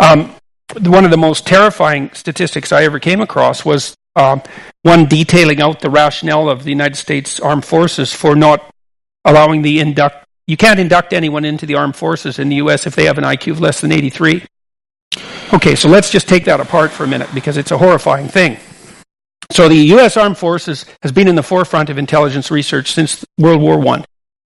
Um, one of the most terrifying statistics I ever came across was um, one detailing out the rationale of the United States Armed Forces for not allowing the induct. You can't induct anyone into the armed forces in the U.S. if they have an IQ of less than 83. Okay, so let's just take that apart for a minute because it's a horrifying thing. So the U.S. Armed Forces has been in the forefront of intelligence research since World War I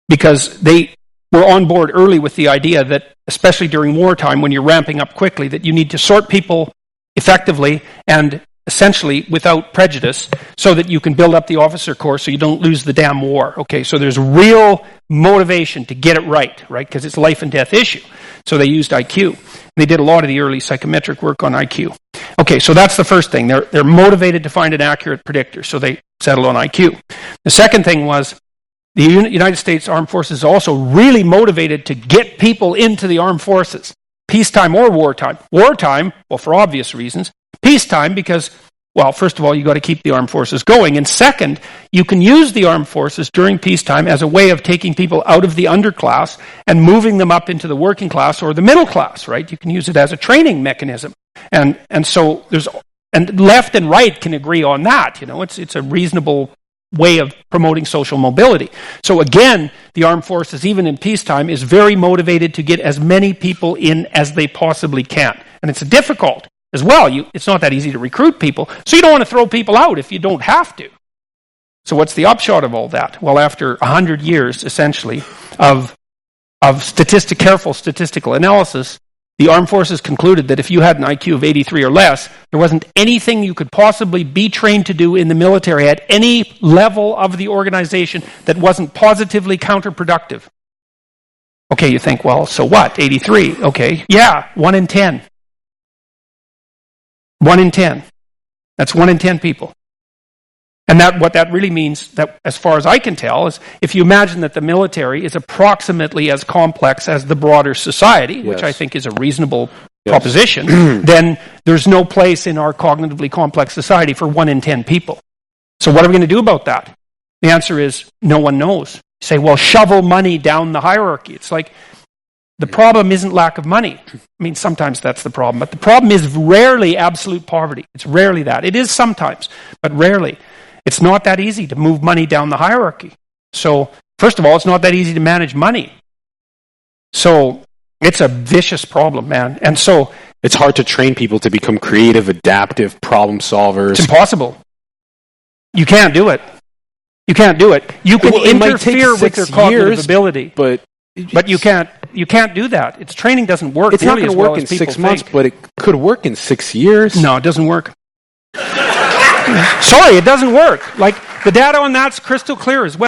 because they were on board early with the idea that, especially during wartime when you're ramping up quickly, that you need to sort people effectively and essentially without prejudice so that you can build up the officer corps so you don't lose the damn war. Okay, so there's real motivation to get it right, right? Because it's a life and death issue. So they used IQ. They did a lot of the early psychometric work on IQ. Okay, so that's the first thing. They're, they're motivated to find an accurate predictor, so they settle on IQ. The second thing was the United States Armed Forces is also really motivated to get people into the armed forces, peacetime or wartime. Wartime, well, for obvious reasons. Peacetime, because, well, first of all, you've got to keep the armed forces going. And second, you can use the armed forces during peacetime as a way of taking people out of the underclass and moving them up into the working class or the middle class, right? You can use it as a training mechanism. And, and so there's, and left and right can agree on that. You know, it's, it's a reasonable way of promoting social mobility. So again, the armed forces, even in peacetime, is very motivated to get as many people in as they possibly can. And it's difficult as well. You, it's not that easy to recruit people. So you don't want to throw people out if you don't have to. So what's the upshot of all that? Well, after 100 years, essentially, of, of statistic, careful statistical analysis, the armed forces concluded that if you had an IQ of 83 or less, there wasn't anything you could possibly be trained to do in the military at any level of the organization that wasn't positively counterproductive. Okay, you think, well, so what? 83. Okay. Yeah, 1 in 10. 1 in 10. That's 1 in 10 people. And that, what that really means, that as far as I can tell, is if you imagine that the military is approximately as complex as the broader society, yes. which I think is a reasonable yes. proposition, then there's no place in our cognitively complex society for one in ten people. So what are we going to do about that? The answer is no one knows. You say, well, shovel money down the hierarchy. It's like the problem isn't lack of money. I mean, sometimes that's the problem, but the problem is rarely absolute poverty. It's rarely that. It is sometimes, but rarely. It's not that easy to move money down the hierarchy. So, first of all, it's not that easy to manage money. So, it's a vicious problem, man. And so, it's hard to train people to become creative, adaptive problem solvers. It's impossible. You can't do it. You can't do it. You can well, interfere with their cognitive years, ability, but but you can't you can't do that. Its training doesn't work. It's not going to work well in six months, think. but it could work in six years. No, it doesn't work. Sorry, it doesn't work. Like the data on that's crystal clear as well.